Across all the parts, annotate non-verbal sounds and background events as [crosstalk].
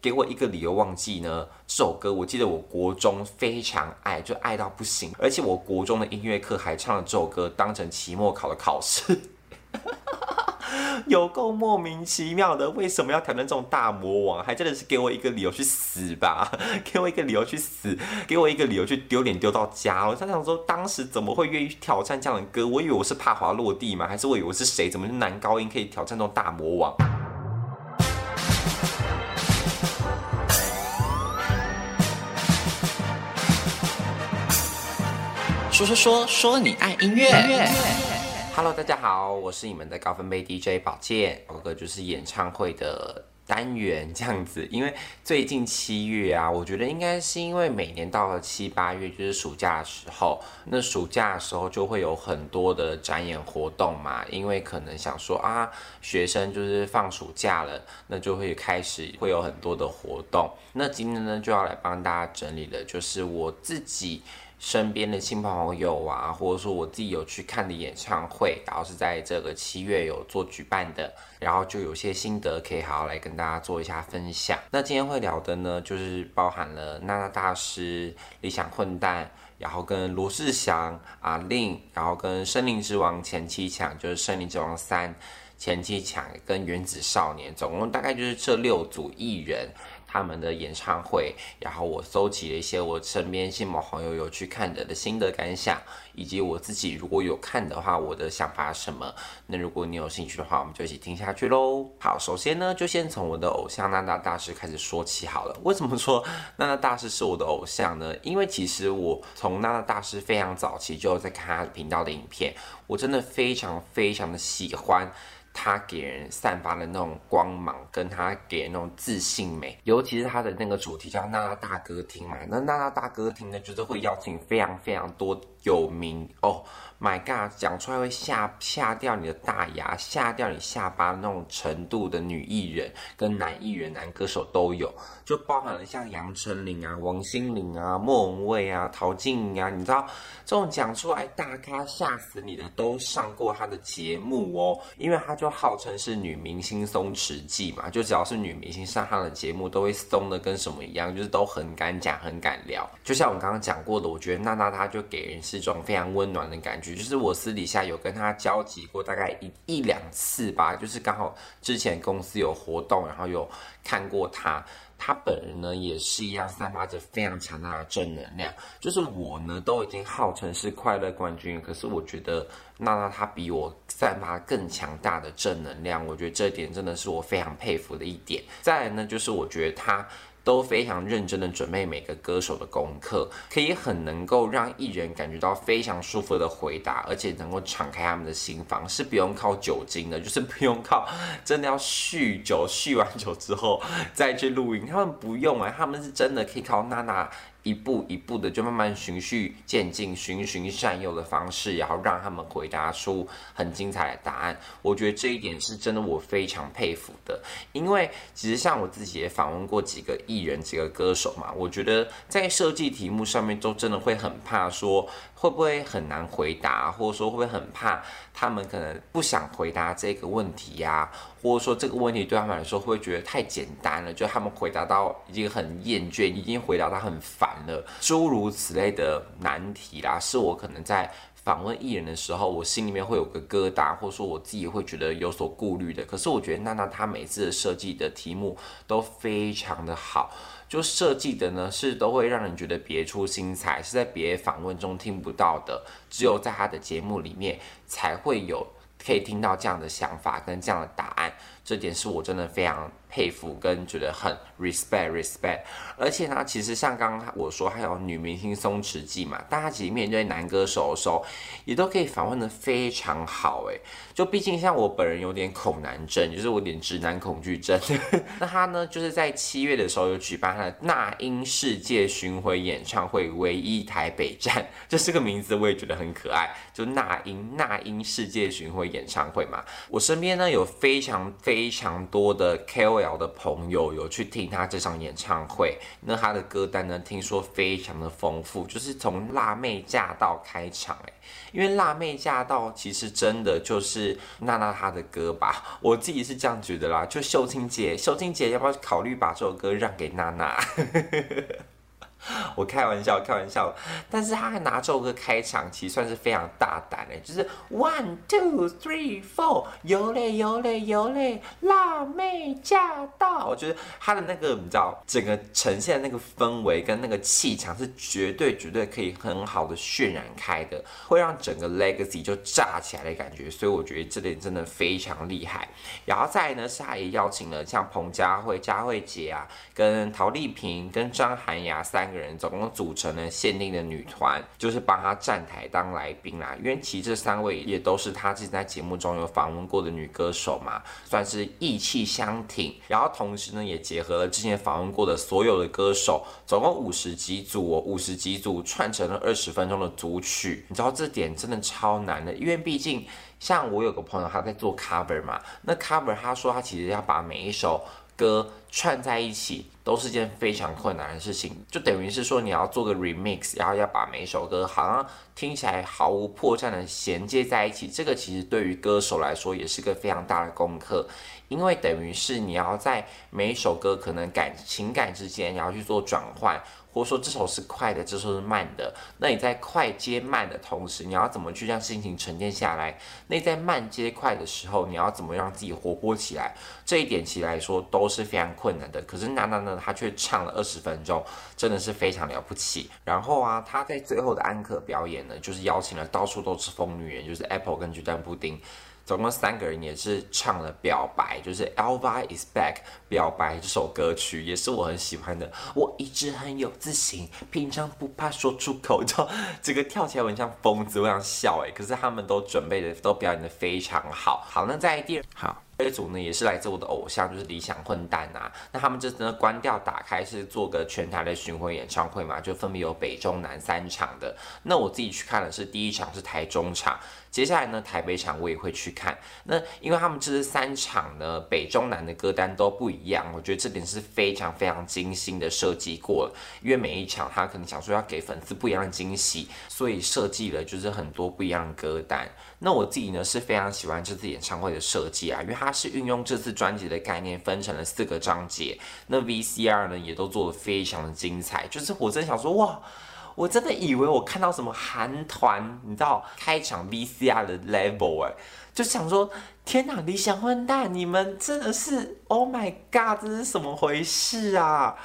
给我一个理由忘记呢？这首歌我记得我国中非常爱，就爱到不行，而且我国中的音乐课还唱了这首歌当成期末考的考试，[laughs] 有够莫名其妙的。为什么要挑战这种大魔王？还真的是给我一个理由去死吧！[laughs] 给我一个理由去死，给我一个理由去丢脸丢到家。我在想说，当时怎么会愿意挑战这样的歌？我以为我是怕滑落地吗？还是我以为我是谁？怎么是男高音可以挑战这种大魔王？说说说说你爱音乐。Hello，大家好，我是你们的高分贝 DJ 宝剑。这个就是演唱会的单元这样子。因为最近七月啊，我觉得应该是因为每年到了七八月，就是暑假的时候，那暑假的时候就会有很多的展演活动嘛。因为可能想说啊，学生就是放暑假了，那就会开始会有很多的活动。那今天呢，就要来帮大家整理的，就是我自己。身边的亲朋好友啊，或者说我自己有去看的演唱会，然后是在这个七月有做举办的，然后就有些心得可以好好来跟大家做一下分享。那今天会聊的呢，就是包含了娜娜大师、理想混蛋，然后跟罗志祥、阿令，然后跟森林之王前七强，就是森林之王三前七强，跟原子少年，总共大概就是这六组艺人。他们的演唱会，然后我搜集了一些我身边亲朋好友有去看的的心得感想，以及我自己如果有看的话，我的想法什么？那如果你有兴趣的话，我们就一起听下去喽。好，首先呢，就先从我的偶像娜娜大师开始说起好了。为什么说娜娜大师是我的偶像呢？因为其实我从娜娜大师非常早期就在看他的频道的影片，我真的非常非常的喜欢。他给人散发的那种光芒，跟他给人那种自信美，尤其是他的那个主题叫娜娜大歌厅嘛，那娜娜大歌厅呢，就是会邀请非常非常多有名哦。My God，讲出来会吓吓掉你的大牙，吓掉你下巴那种程度的女艺人跟男艺人、男歌手都有，就包含了像杨丞琳啊、王心凌啊、莫文蔚啊、陶晶莹啊，你知道这种讲出来大咖吓死你的都上过他的节目哦，因为他就号称是女明星松弛剂嘛，就只要是女明星上他的节目都会松的跟什么一样，就是都很敢讲、很敢聊。就像我们刚刚讲过的，我觉得娜娜她就给人是一种非常温暖的感觉。就是我私底下有跟他交集过，大概一一两次吧。就是刚好之前公司有活动，然后有看过他。他本人呢也是一样，散发着非常强大的正能量。就是我呢都已经号称是快乐冠军，可是我觉得娜娜她比我散发更强大的正能量。我觉得这点真的是我非常佩服的一点。再来呢，就是我觉得他。都非常认真的准备每个歌手的功课，可以很能够让艺人感觉到非常舒服的回答，而且能够敞开他们的心房，是不用靠酒精的，就是不用靠真的要酗酒，酗完酒之后再去录音，他们不用啊，他们是真的可以靠娜娜。一步一步的就慢慢循序渐进、循循善诱的方式，然后让他们回答出很精彩的答案。我觉得这一点是真的，我非常佩服的。因为其实像我自己也访问过几个艺人、几个歌手嘛，我觉得在设计题目上面都真的会很怕说会不会很难回答，或者说会不会很怕他们可能不想回答这个问题呀？或者说这个问题对他们来说会不会觉得太简单了，就他们回答到已经很厌倦，已经回答到很烦了，诸如此类的难题啦，是我可能在访问艺人的时候，我心里面会有个疙瘩，或者说我自己会觉得有所顾虑的。可是我觉得娜娜她每次设计的题目都非常的好，就设计的呢是都会让人觉得别出心裁，是在别的访问中听不到的，只有在他的节目里面才会有。可以听到这样的想法跟这样的答案，这点是我真的非常佩服跟觉得很 respect respect。而且呢，其实像刚刚我说还有女明星松弛剂嘛，大家其实面对男歌手的时候，也都可以访问的非常好诶。就毕竟像我本人有点恐男症，就是我有点直男恐惧症。[laughs] 那他呢，就是在七月的时候有举办他的那英世界巡回演唱会唯一台北站，这是个名字，我也觉得很可爱。就那英那英世界巡回演唱会嘛，我身边呢有非常非非常多的 KOL 的朋友有去听他这场演唱会，那他的歌单呢，听说非常的丰富，就是从辣妹驾到开场，哎，因为辣妹驾到其实真的就是娜娜她的歌吧，我自己是这样觉得啦，就秀清姐，秀清姐要不要考虑把这首歌让给娜娜？[laughs] [laughs] 我开玩笑，开玩笑，但是他还拿这首歌开场，其实算是非常大胆的，就是 one two three four，有嘞有嘞有嘞，辣妹驾到！我觉得他的那个你知道，整个呈现的那个氛围跟那个气场是绝对绝对可以很好的渲染开的，会让整个 Legacy 就炸起来的感觉，所以我觉得这点真的非常厉害。然后再来呢，是他也邀请了像彭佳慧、佳慧姐啊，跟陶丽萍、跟张涵雅三个人总共组成了限定的女团，就是帮她站台当来宾啦。因为其实这三位也都是她之前在节目中有访问过的女歌手嘛，算是义气相挺。然后同时呢，也结合了之前访问过的所有的歌手，总共五十几组哦，五十几组串成了二十分钟的组曲。你知道这点真的超难的，因为毕竟像我有个朋友他在做 cover 嘛，那 cover 他说他其实要把每一首歌串在一起都是件非常困难的事情，就等于是说你要做个 remix，然后要把每一首歌好像听起来毫无破绽的衔接在一起，这个其实对于歌手来说也是个非常大的功课，因为等于是你要在每一首歌可能感情感之间，然后去做转换。或者说这首是快的，这首是慢的，那你在快接慢的同时，你要怎么去让心情沉淀下来？那在慢接快的时候，你要怎么让自己活泼起来？这一点其实来说都是非常困难的。可是娜娜呢，她却唱了二十分钟，真的是非常了不起。然后啊，她在最后的安可表演呢，就是邀请了到处都是疯女人，就是 Apple 跟巨蛋布丁。总共三个人也是唱了《表白》，就是《Elva Is Back》表白这首歌曲，也是我很喜欢的。我一直很有自信，平常不怕说出口，就这个跳起来很像疯子，我想笑哎。可是他们都准备的，都表演的非常好。好，那在第二好。这一组呢也是来自我的偶像，就是理想混蛋啊。那他们这次呢关掉打开是做个全台的巡回演唱会嘛，就分别有北中南三场的。那我自己去看的是第一场是台中场，接下来呢台北场我也会去看。那因为他们这是三场呢北中南的歌单都不一样，我觉得这点是非常非常精心的设计过了。因为每一场他可能想说要给粉丝不一样的惊喜，所以设计了就是很多不一样的歌单。那我自己呢是非常喜欢这次演唱会的设计啊，因为它是运用这次专辑的概念分成了四个章节，那 VCR 呢也都做得非常的精彩，就是我真的想说哇，我真的以为我看到什么韩团，你知道开场 VCR 的 level 哎，就想说天哪，理想混蛋，你们真的是 Oh my God，这是什么回事啊？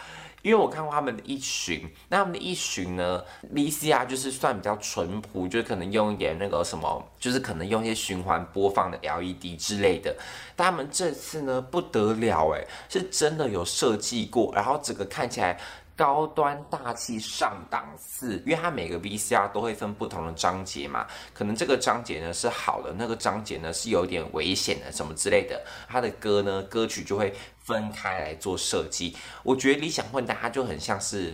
因为我看过他们的一巡，那他们的一巡呢，VCR 就是算比较淳朴，就可能用一点那个什么，就是可能用一些循环播放的 LED 之类的。但他们这次呢不得了诶，是真的有设计过，然后整个看起来高端大气上档次。因为它每个 VCR 都会分不同的章节嘛，可能这个章节呢是好的，那个章节呢是有点危险的什么之类的。它的歌呢歌曲就会。分开来做设计，我觉得理想混搭它就很像是。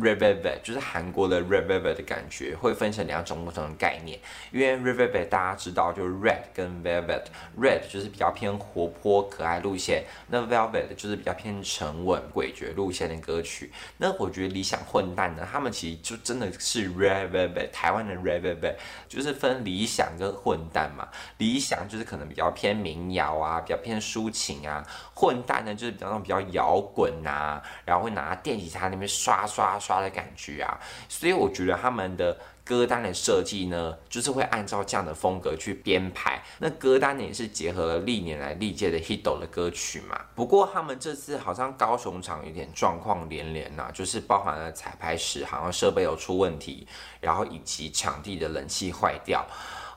Red Velvet 就是韩国的 Red Velvet 的感觉，会分成两种不同的概念。因为 Red Velvet 大家知道就是 Red 跟 Velvet，Red 就是比较偏活泼可爱路线，那 Velvet 就是比较偏沉稳诡谲路线的歌曲。那我觉得理想混蛋呢，他们其实就真的是 Red Velvet，台湾的 Red Velvet，就是分理想跟混蛋嘛。理想就是可能比较偏民谣啊，比较偏抒情啊；混蛋呢就是比较那种比较摇滚啊，然后会拿电吉他那边刷刷刷。的感觉啊，所以我觉得他们的歌单的设计呢，就是会按照这样的风格去编排。那歌单也是结合了历年来历届的 hit 的歌曲嘛。不过他们这次好像高雄场有点状况连连呐、啊，就是包含了彩排时好像设备有出问题，然后以及场地的冷气坏掉。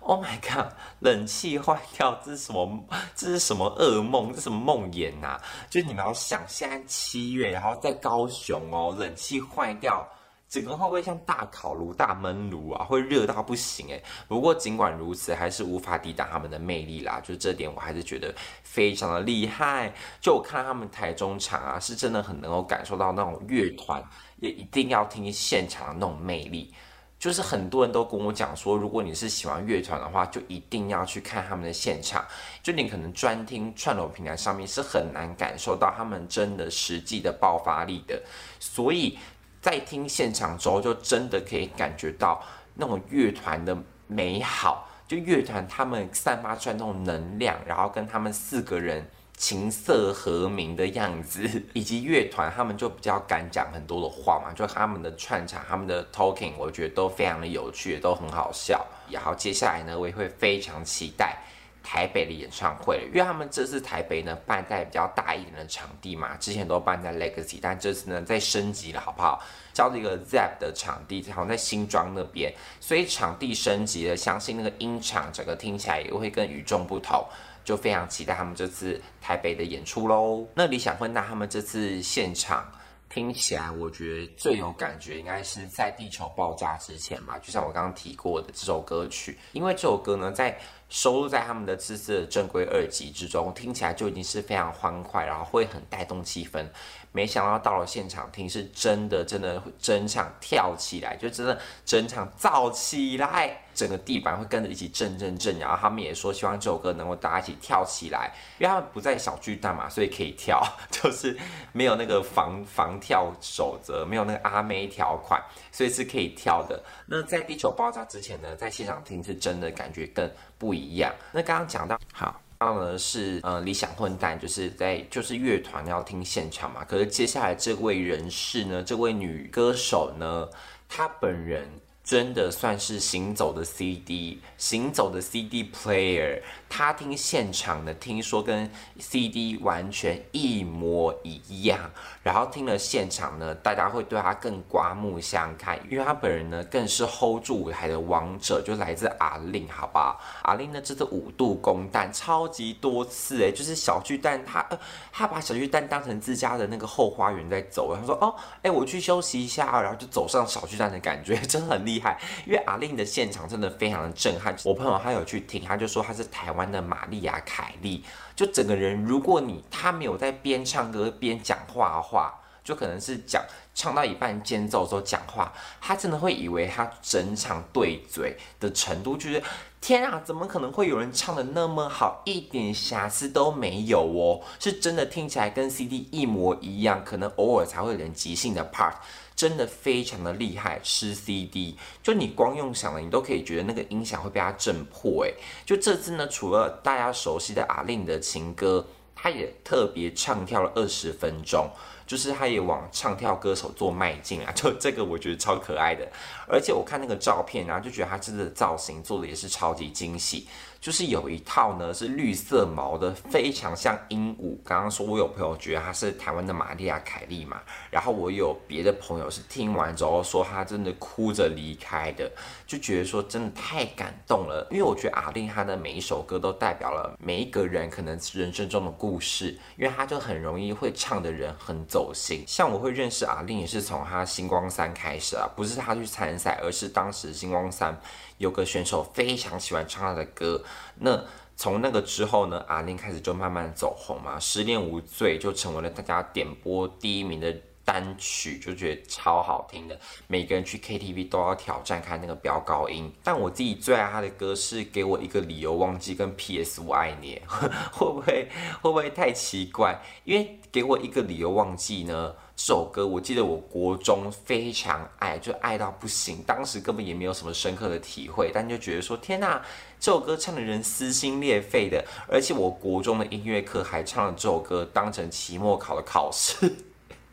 Oh my god，冷气坏掉，这是什么？这是什么噩梦？这是什么梦魇呐、就你们要想，现在七月，然后在高雄哦，冷气坏掉，整个会不会像大烤炉、大闷炉啊？会热到不行诶。不过尽管如此，还是无法抵挡他们的魅力啦。就这点，我还是觉得非常的厉害。就我看他们台中场啊，是真的很能够感受到那种乐团也一定要听现场的那种魅力。就是很多人都跟我讲说，如果你是喜欢乐团的话，就一定要去看他们的现场。就你可能专听串流平台上面是很难感受到他们真的实际的爆发力的，所以在听现场之后，就真的可以感觉到那种乐团的美好。就乐团他们散发出来那种能量，然后跟他们四个人。琴瑟和鸣的样子，[laughs] 以及乐团他们就比较敢讲很多的话嘛，就他们的串场、他们的 talking，我觉得都非常的有趣，都很好笑。然后接下来呢，我也会非常期待台北的演唱会，因为他们这次台北呢办在比较大一点的场地嘛，之前都办在 Legacy，但这次呢再升级了，好不好？叫这个 ZEP 的场地，好像在新庄那边，所以场地升级了，相信那个音场整个听起来也会更与众不同。就非常期待他们这次台北的演出喽。那理想混蛋他们这次现场听起来，我觉得最有感觉应该是在地球爆炸之前嘛，就像我刚刚提过的这首歌曲，因为这首歌呢在收录在他们的这次的正规二辑之中，听起来就已经是非常欢快，然后会很带动气氛。没想到到了现场听，是真的，真的会整场跳起来，就真的整场燥起来，整个地板会跟着一起震震震。然后他们也说，希望这首歌能够大家一起跳起来，因为他们不在小巨蛋嘛，所以可以跳，[laughs] 就是没有那个防防跳守则，没有那个阿妹条款，所以是可以跳的。那在地球爆炸之前呢，在现场听是真的感觉更不一样。那刚刚讲到，好。然后呢是呃理想混蛋，就是在就是乐团要听现场嘛。可是接下来这位人士呢，这位女歌手呢，她本人真的算是行走的 CD，行走的 CD player。他听现场的，听说跟 CD 完全一模一样。然后听了现场呢，大家会对他更刮目相看，因为他本人呢更是 hold 住舞台的王者，就来自阿令好不好阿令呢这次五度公蛋超级多次哎，就是小巨蛋他呃他把小巨蛋当成自家的那个后花园在走，他说哦哎我去休息一下，然后就走上小巨蛋的感觉 [laughs] 真的很厉厉害，因为阿令的现场真的非常的震撼，我朋友他有去听，他就说他是台湾的玛丽亚凯莉。就整个人，如果你他没有在边唱歌边讲话的话，就可能是讲唱到一半间奏的时候讲话，他真的会以为他整场对嘴的程度就是天啊，怎么可能会有人唱得那么好，一点瑕疵都没有哦？是真的听起来跟 CD 一模一样，可能偶尔才会有点即兴的 part。真的非常的厉害，吃 CD，就你光用想了，你都可以觉得那个音响会被它震破。哎，就这次呢，除了大家熟悉的 A-Lin 的情歌，他也特别唱跳了二十分钟，就是他也往唱跳歌手做迈进啊。[laughs] 就这个我觉得超可爱的，而且我看那个照片，然后就觉得他真的造型做的也是超级惊喜。就是有一套呢，是绿色毛的，非常像鹦鹉。刚刚说我有朋友觉得他是台湾的玛丽亚凯莉嘛，然后我有别的朋友是听完之后说他真的哭着离开的，就觉得说真的太感动了。因为我觉得 A-Lin 她的每一首歌都代表了每一个人可能人生中的故事，因为他就很容易会唱的人很走心。像我会认识 A-Lin 也是从他星光三开始啊，不是他去参赛，而是当时星光三。有个选手非常喜欢唱他的歌，那从那个之后呢阿玲开始就慢慢走红嘛，《失恋无罪》就成为了大家点播第一名的单曲，就觉得超好听的，每个人去 KTV 都要挑战看那个飙高音。但我自己最爱他的歌是《给我一个理由忘记》跟《P.S. 我爱你》，[laughs] 会不会会不会太奇怪？因为《给我一个理由忘记》呢？这首歌我记得我国中非常爱，就爱到不行。当时根本也没有什么深刻的体会，但就觉得说天哪，这首歌唱的人撕心裂肺的。而且我国中的音乐课还唱了这首歌当成期末考的考试。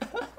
[laughs]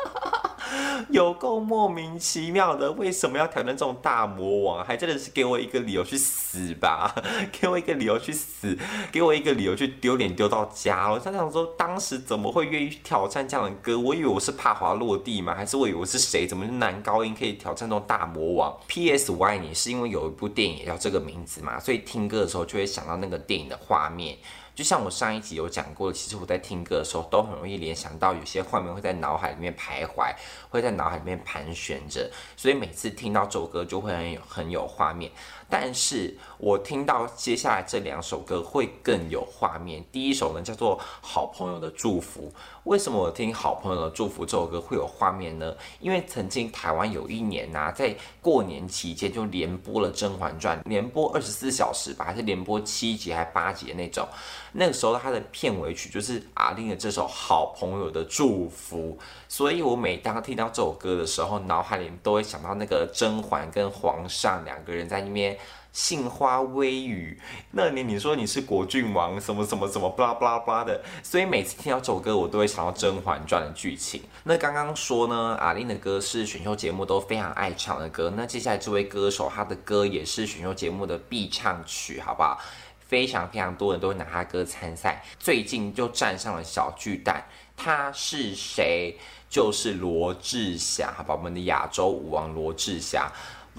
[laughs] 有够莫名其妙的，为什么要挑战这种大魔王？还真的是给我一个理由去死吧！[laughs] 给我一个理由去死，给我一个理由去丢脸丢到家。我在想说，当时怎么会愿意去挑战这样的歌？我以为我是怕滑落地吗？还是我以为我是谁？怎么是男高音可以挑战这种大魔王？P.S. 我爱你是因为有一部电影也叫这个名字嘛，所以听歌的时候就会想到那个电影的画面。就像我上一集有讲过，其实我在听歌的时候都很容易联想到有些画面会在脑海里面徘徊，会在脑海里面盘旋着，所以每次听到这首歌就会很有很有画面。但是我听到接下来这两首歌会更有画面。第一首呢叫做《好朋友的祝福》，为什么我听好朋友的祝福这首歌会有画面呢？因为曾经台湾有一年呐、啊，在过年期间就连播了《甄嬛传》，连播二十四小时吧，还是连播七集还八集的那种。那个时候它的片尾曲就是阿令的这首《好朋友的祝福》，所以我每当听到这首歌的时候，脑海里都会想到那个甄嬛跟皇上两个人在那边。杏花微雨，那年你说你是果郡王，什么什么什么，巴拉巴拉巴拉的，所以每次听到这首歌，我都会想到《甄嬛传》的剧情。那刚刚说呢，A-Lin 的歌是选秀节目都非常爱唱的歌。那接下来这位歌手，他的歌也是选秀节目的必唱曲，好不好？非常非常多人都会拿他歌参赛。最近就站上了小巨蛋，他是谁？就是罗志祥，好吧，我们的亚洲舞王罗志祥。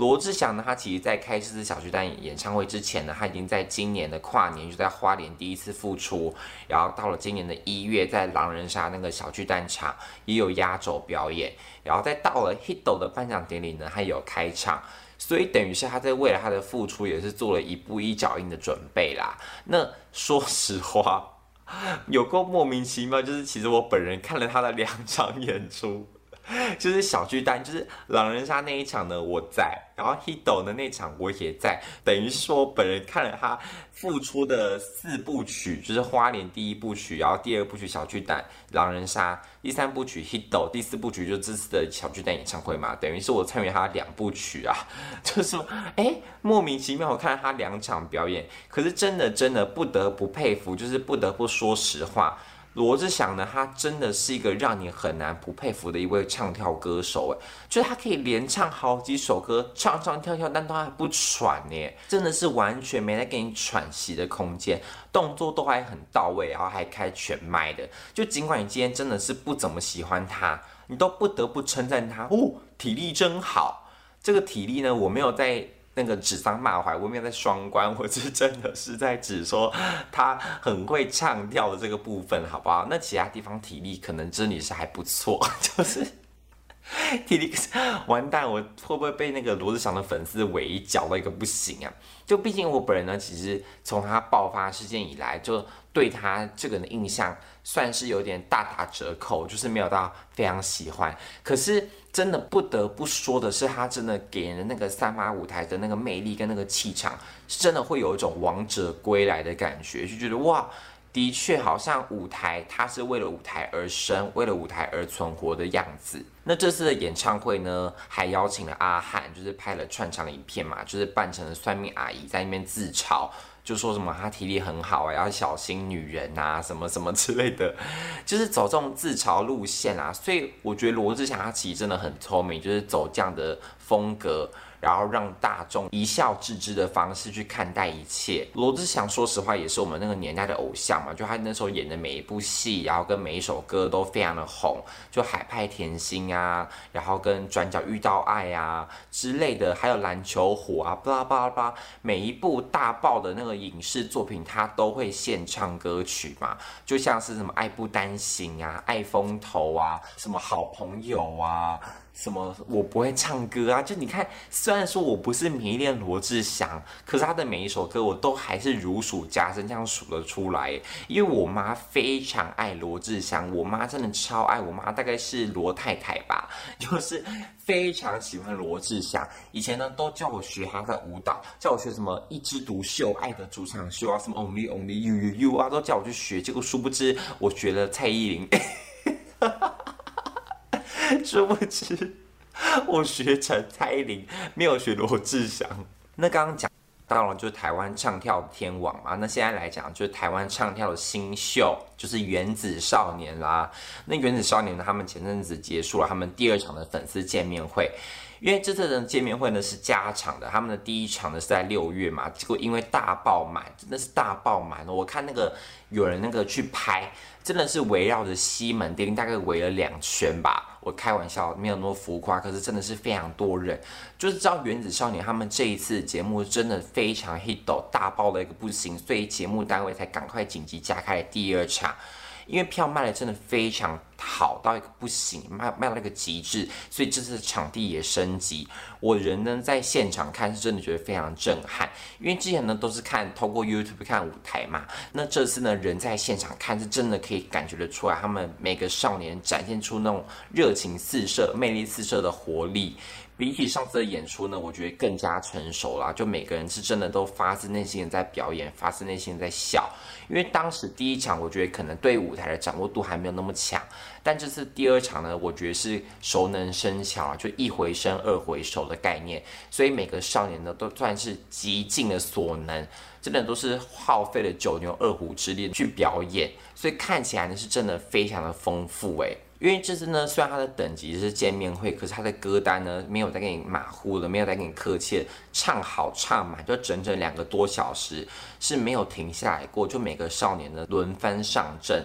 罗志祥呢，他其实，在开这次小巨蛋演唱会之前呢，他已经在今年的跨年就在花莲第一次复出，然后到了今年的一月，在狼人杀那个小巨蛋场也有压轴表演，然后再到了 Hito 的颁奖典礼呢，他有开场，所以等于是他在为了他的复出也是做了一步一脚印的准备啦。那说实话，有够莫名其妙，就是其实我本人看了他的两场演出。就是小巨蛋，就是狼人杀那一场呢，我在；然后 Hido 的那场我也在，等于是我本人看了他复出的四部曲，就是花莲第一部曲，然后第二部曲小巨蛋狼人杀，第三部曲 Hido，第四部曲就这次的小巨蛋演唱会嘛，等于是我参与他两部曲啊，[laughs] 就是说，哎，莫名其妙我看了他两场表演，可是真的真的不得不佩服，就是不得不说实话。罗志祥呢，他真的是一个让你很难不佩服的一位唱跳歌手，哎，就是他可以连唱好几首歌，唱唱跳跳，但都还不喘呢，真的是完全没在给你喘息的空间，动作都还很到位，然后还开全麦的，就尽管你今天真的是不怎么喜欢他，你都不得不称赞他哦，体力真好。这个体力呢，我没有在。那个指桑骂槐，我没有在双关，我是真的是在指说他很会唱跳的这个部分，好不好？那其他地方体力可能真的是还不错，[laughs] 就是体力完蛋，我会不会被那个罗志祥的粉丝围剿到一个不行啊？就毕竟我本人呢，其实从他爆发事件以来，就对他这个人的印象算是有点大打折扣，就是没有到非常喜欢。可是真的不得不说的是，他真的给人的那个三八舞台的那个魅力跟那个气场，是真的会有一种王者归来的感觉，就觉得哇，的确好像舞台他是为了舞台而生，为了舞台而存活的样子。那这次的演唱会呢，还邀请了阿汉，就是拍了串场的影片嘛，就是扮成了算命阿姨在那边自嘲，就说什么他体力很好啊，要小心女人啊，什么什么之类的，[laughs] 就是走这种自嘲路线啊。所以我觉得罗志祥他其实真的很聪明，就是走这样的风格。然后让大众一笑置之的方式去看待一切。罗志祥说实话也是我们那个年代的偶像嘛，就他那时候演的每一部戏，然后跟每一首歌都非常的红，就海派甜心啊，然后跟转角遇到爱啊之类的，还有篮球火啊，巴拉巴拉巴拉，每一部大爆的那个影视作品，他都会献唱歌曲嘛，就像是什么爱不单行啊，爱风头啊，什么好朋友啊。什么？我不会唱歌啊！就你看，虽然说我不是迷恋罗志祥，可是他的每一首歌我都还是如数家珍，这样数得出来。因为我妈非常爱罗志祥，我妈真的超爱，我妈大概是罗太太吧，就是非常喜欢罗志祥。以前呢，都叫我学他的舞蹈，叫我学什么一枝独秀、爱的主场秀啊，什么 Only Only You You You 啊，都叫我去学。结果殊不知，我学了蔡依林。[laughs] 殊不知，我学成蔡依林，没有学罗志祥。那刚刚讲到了，就是台湾唱跳天王嘛。那现在来讲，就是台湾唱跳的新秀，就是原子少年啦。那原子少年呢，他们前阵子结束了他们第二场的粉丝见面会。因为这次的见面会呢是加场的，他们的第一场呢是在六月嘛，结果因为大爆满，真的是大爆满。我看那个有人那个去拍，真的是围绕着西门町大概围了两圈吧。我开玩笑，没有那么浮夸，可是真的是非常多人。就是知道原子少年他们这一次节目真的非常 hit，大爆了一个不行，所以节目单位才赶快紧急加开了第二场。因为票卖的真的非常好到一个不行，卖卖到一个极致，所以这次场地也升级。我人呢在现场看是真的觉得非常震撼，因为之前呢都是看透过 YouTube 看舞台嘛，那这次呢人在现场看是真的可以感觉得出来，他们每个少年展现出那种热情四射、魅力四射的活力。比起上次的演出呢，我觉得更加成熟啦。就每个人是真的都发自内心的在表演，发自内心的在笑。因为当时第一场，我觉得可能对舞台的掌握度还没有那么强，但这次第二场呢，我觉得是熟能生巧啊，就一回生二回熟的概念。所以每个少年呢，都算是极尽了所能，真的都是耗费了九牛二虎之力去表演，所以看起来呢是真的非常的丰富诶。因为这次呢，虽然它的等级是见面会，可是它的歌单呢，没有再给你马虎了，没有再给你客气，唱好唱满，就整整两个多小时是没有停下来过，就每个少年呢轮番上阵。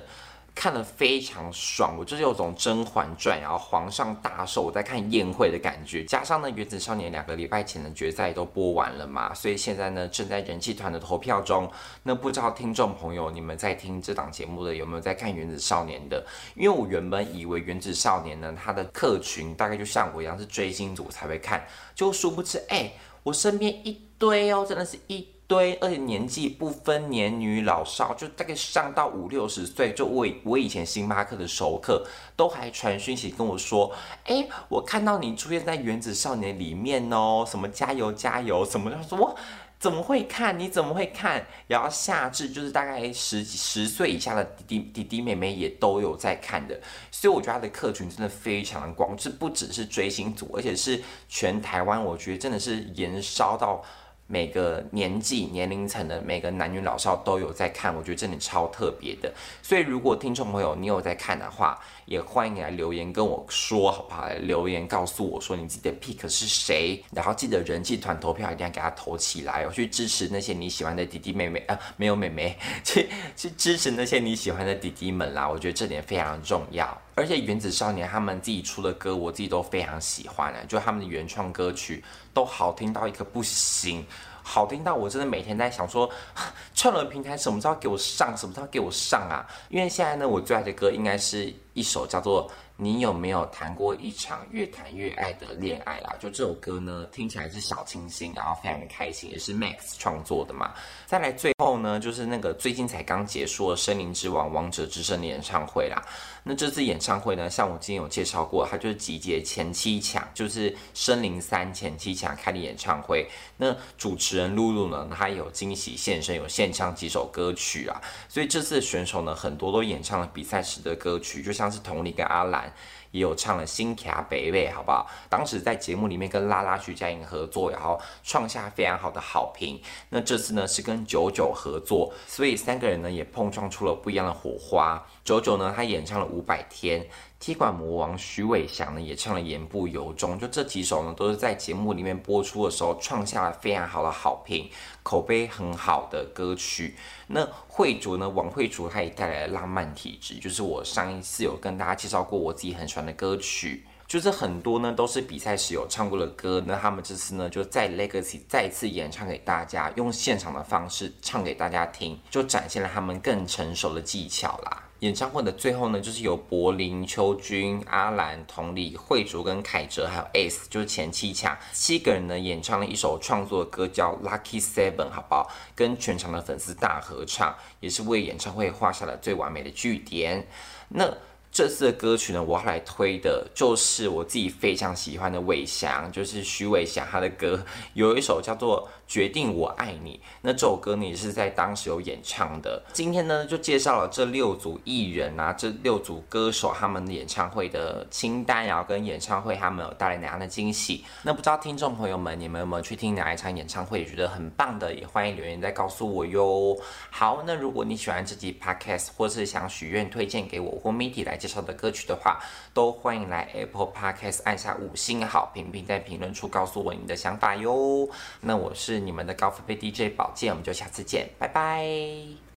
看得非常爽，我就是有种《甄嬛传》然后皇上大寿，我在看宴会的感觉。加上呢，《原子少年》两个礼拜前的决赛都播完了嘛，所以现在呢正在人气团的投票中。那不知道听众朋友，你们在听这档节目的有没有在看《原子少年》的？因为我原本以为《原子少年》呢，他的客群大概就像我一样是追星族才会看，就殊不知，哎，我身边一堆哦，真的是一。对，而且年纪不分年女老少，就大概上到五六十岁。就我我以前星巴克的熟客都还传讯息跟我说：“哎，我看到你出现在《原子少年》里面哦，什么加油加油什么。”他说：“我怎么会看？你怎么会看？”然后下至就是大概十十岁以下的弟弟弟弟妹妹也都有在看的，所以我觉得他的客群真的非常的广，这不只是追星族，而且是全台湾，我觉得真的是延烧到。每个年纪、年龄层的每个男女老少都有在看，我觉得真的超特别的。所以，如果听众朋友你有在看的话，也欢迎你来留言跟我说，好不好？留言告诉我说你自己的 pick 是谁，然后记得人气团投票一定要给他投起来哦，去支持那些你喜欢的弟弟妹妹啊，没有妹妹，[laughs] 去去支持那些你喜欢的弟弟们啦。我觉得这点非常重要。而且原子少年他们自己出的歌，我自己都非常喜欢啊，就他们的原创歌曲都好听到一个不行，好听到我真的每天在想说，[sighs] 串流平台什么时候给我上，什么时候给我上啊？因为现在呢，我最爱的歌应该是一首叫做。你有没有谈过一场越谈越爱的恋爱啦？就这首歌呢，听起来是小清新，然后非常的开心，也是 Max 创作的嘛。再来最后呢，就是那个最近才刚结束的《森林之王》王者之声的演唱会啦。那这次演唱会呢，像我今天有介绍过，它就是集结前七强，就是森林三前七强开的演唱会。那主持人露露呢，她有惊喜现身，有献唱几首歌曲啊。所以这次选手呢，很多都演唱了比赛时的歌曲，就像是同理跟阿兰。也有唱了《新卡北北》，好不好？当时在节目里面跟拉拉徐佳莹合作，然后创下非常好的好评。那这次呢是跟九九合作，所以三个人呢也碰撞出了不一样的火花。九九呢他演唱了《五百天》，踢馆魔王徐伟翔呢也唱了《言不由衷》。就这几首呢都是在节目里面播出的时候创下了非常好的好评，口碑很好的歌曲。那慧竹呢？王慧竹她也带来了浪漫体质，就是我上一次有跟大家介绍过我自己很喜欢的歌曲，就是很多呢都是比赛时有唱过的歌，那他们这次呢就在 Legacy 再次演唱给大家，用现场的方式唱给大家听，就展现了他们更成熟的技巧啦。演唱会的最后呢，就是由柏林、秋君、阿兰、同理、慧竹跟凯哲，还有 Ace，就是前七强七个人呢，演唱了一首创作的歌叫《Lucky Seven》，好不好？跟全场的粉丝大合唱，也是为演唱会画下了最完美的句点。那。这次的歌曲呢，我要来推的就是我自己非常喜欢的伟翔，就是徐伟翔他的歌，有一首叫做《决定我爱你》。那这首歌呢也是在当时有演唱的。今天呢就介绍了这六组艺人啊，这六组歌手他们的演唱会的清单，然后跟演唱会他们有带来哪样的惊喜。那不知道听众朋友们，你们有没有去听哪一场演唱会，觉得很棒的，也欢迎留言再告诉我哟。好，那如果你喜欢这集 Podcast，或是想许愿推荐给我或 Midi 来。介绍的歌曲的话，都欢迎来 Apple Podcast 按下五星好评，并在评论处告诉我你的想法哟。那我是你们的高分贝 DJ 宝剑，我们就下次见，拜拜。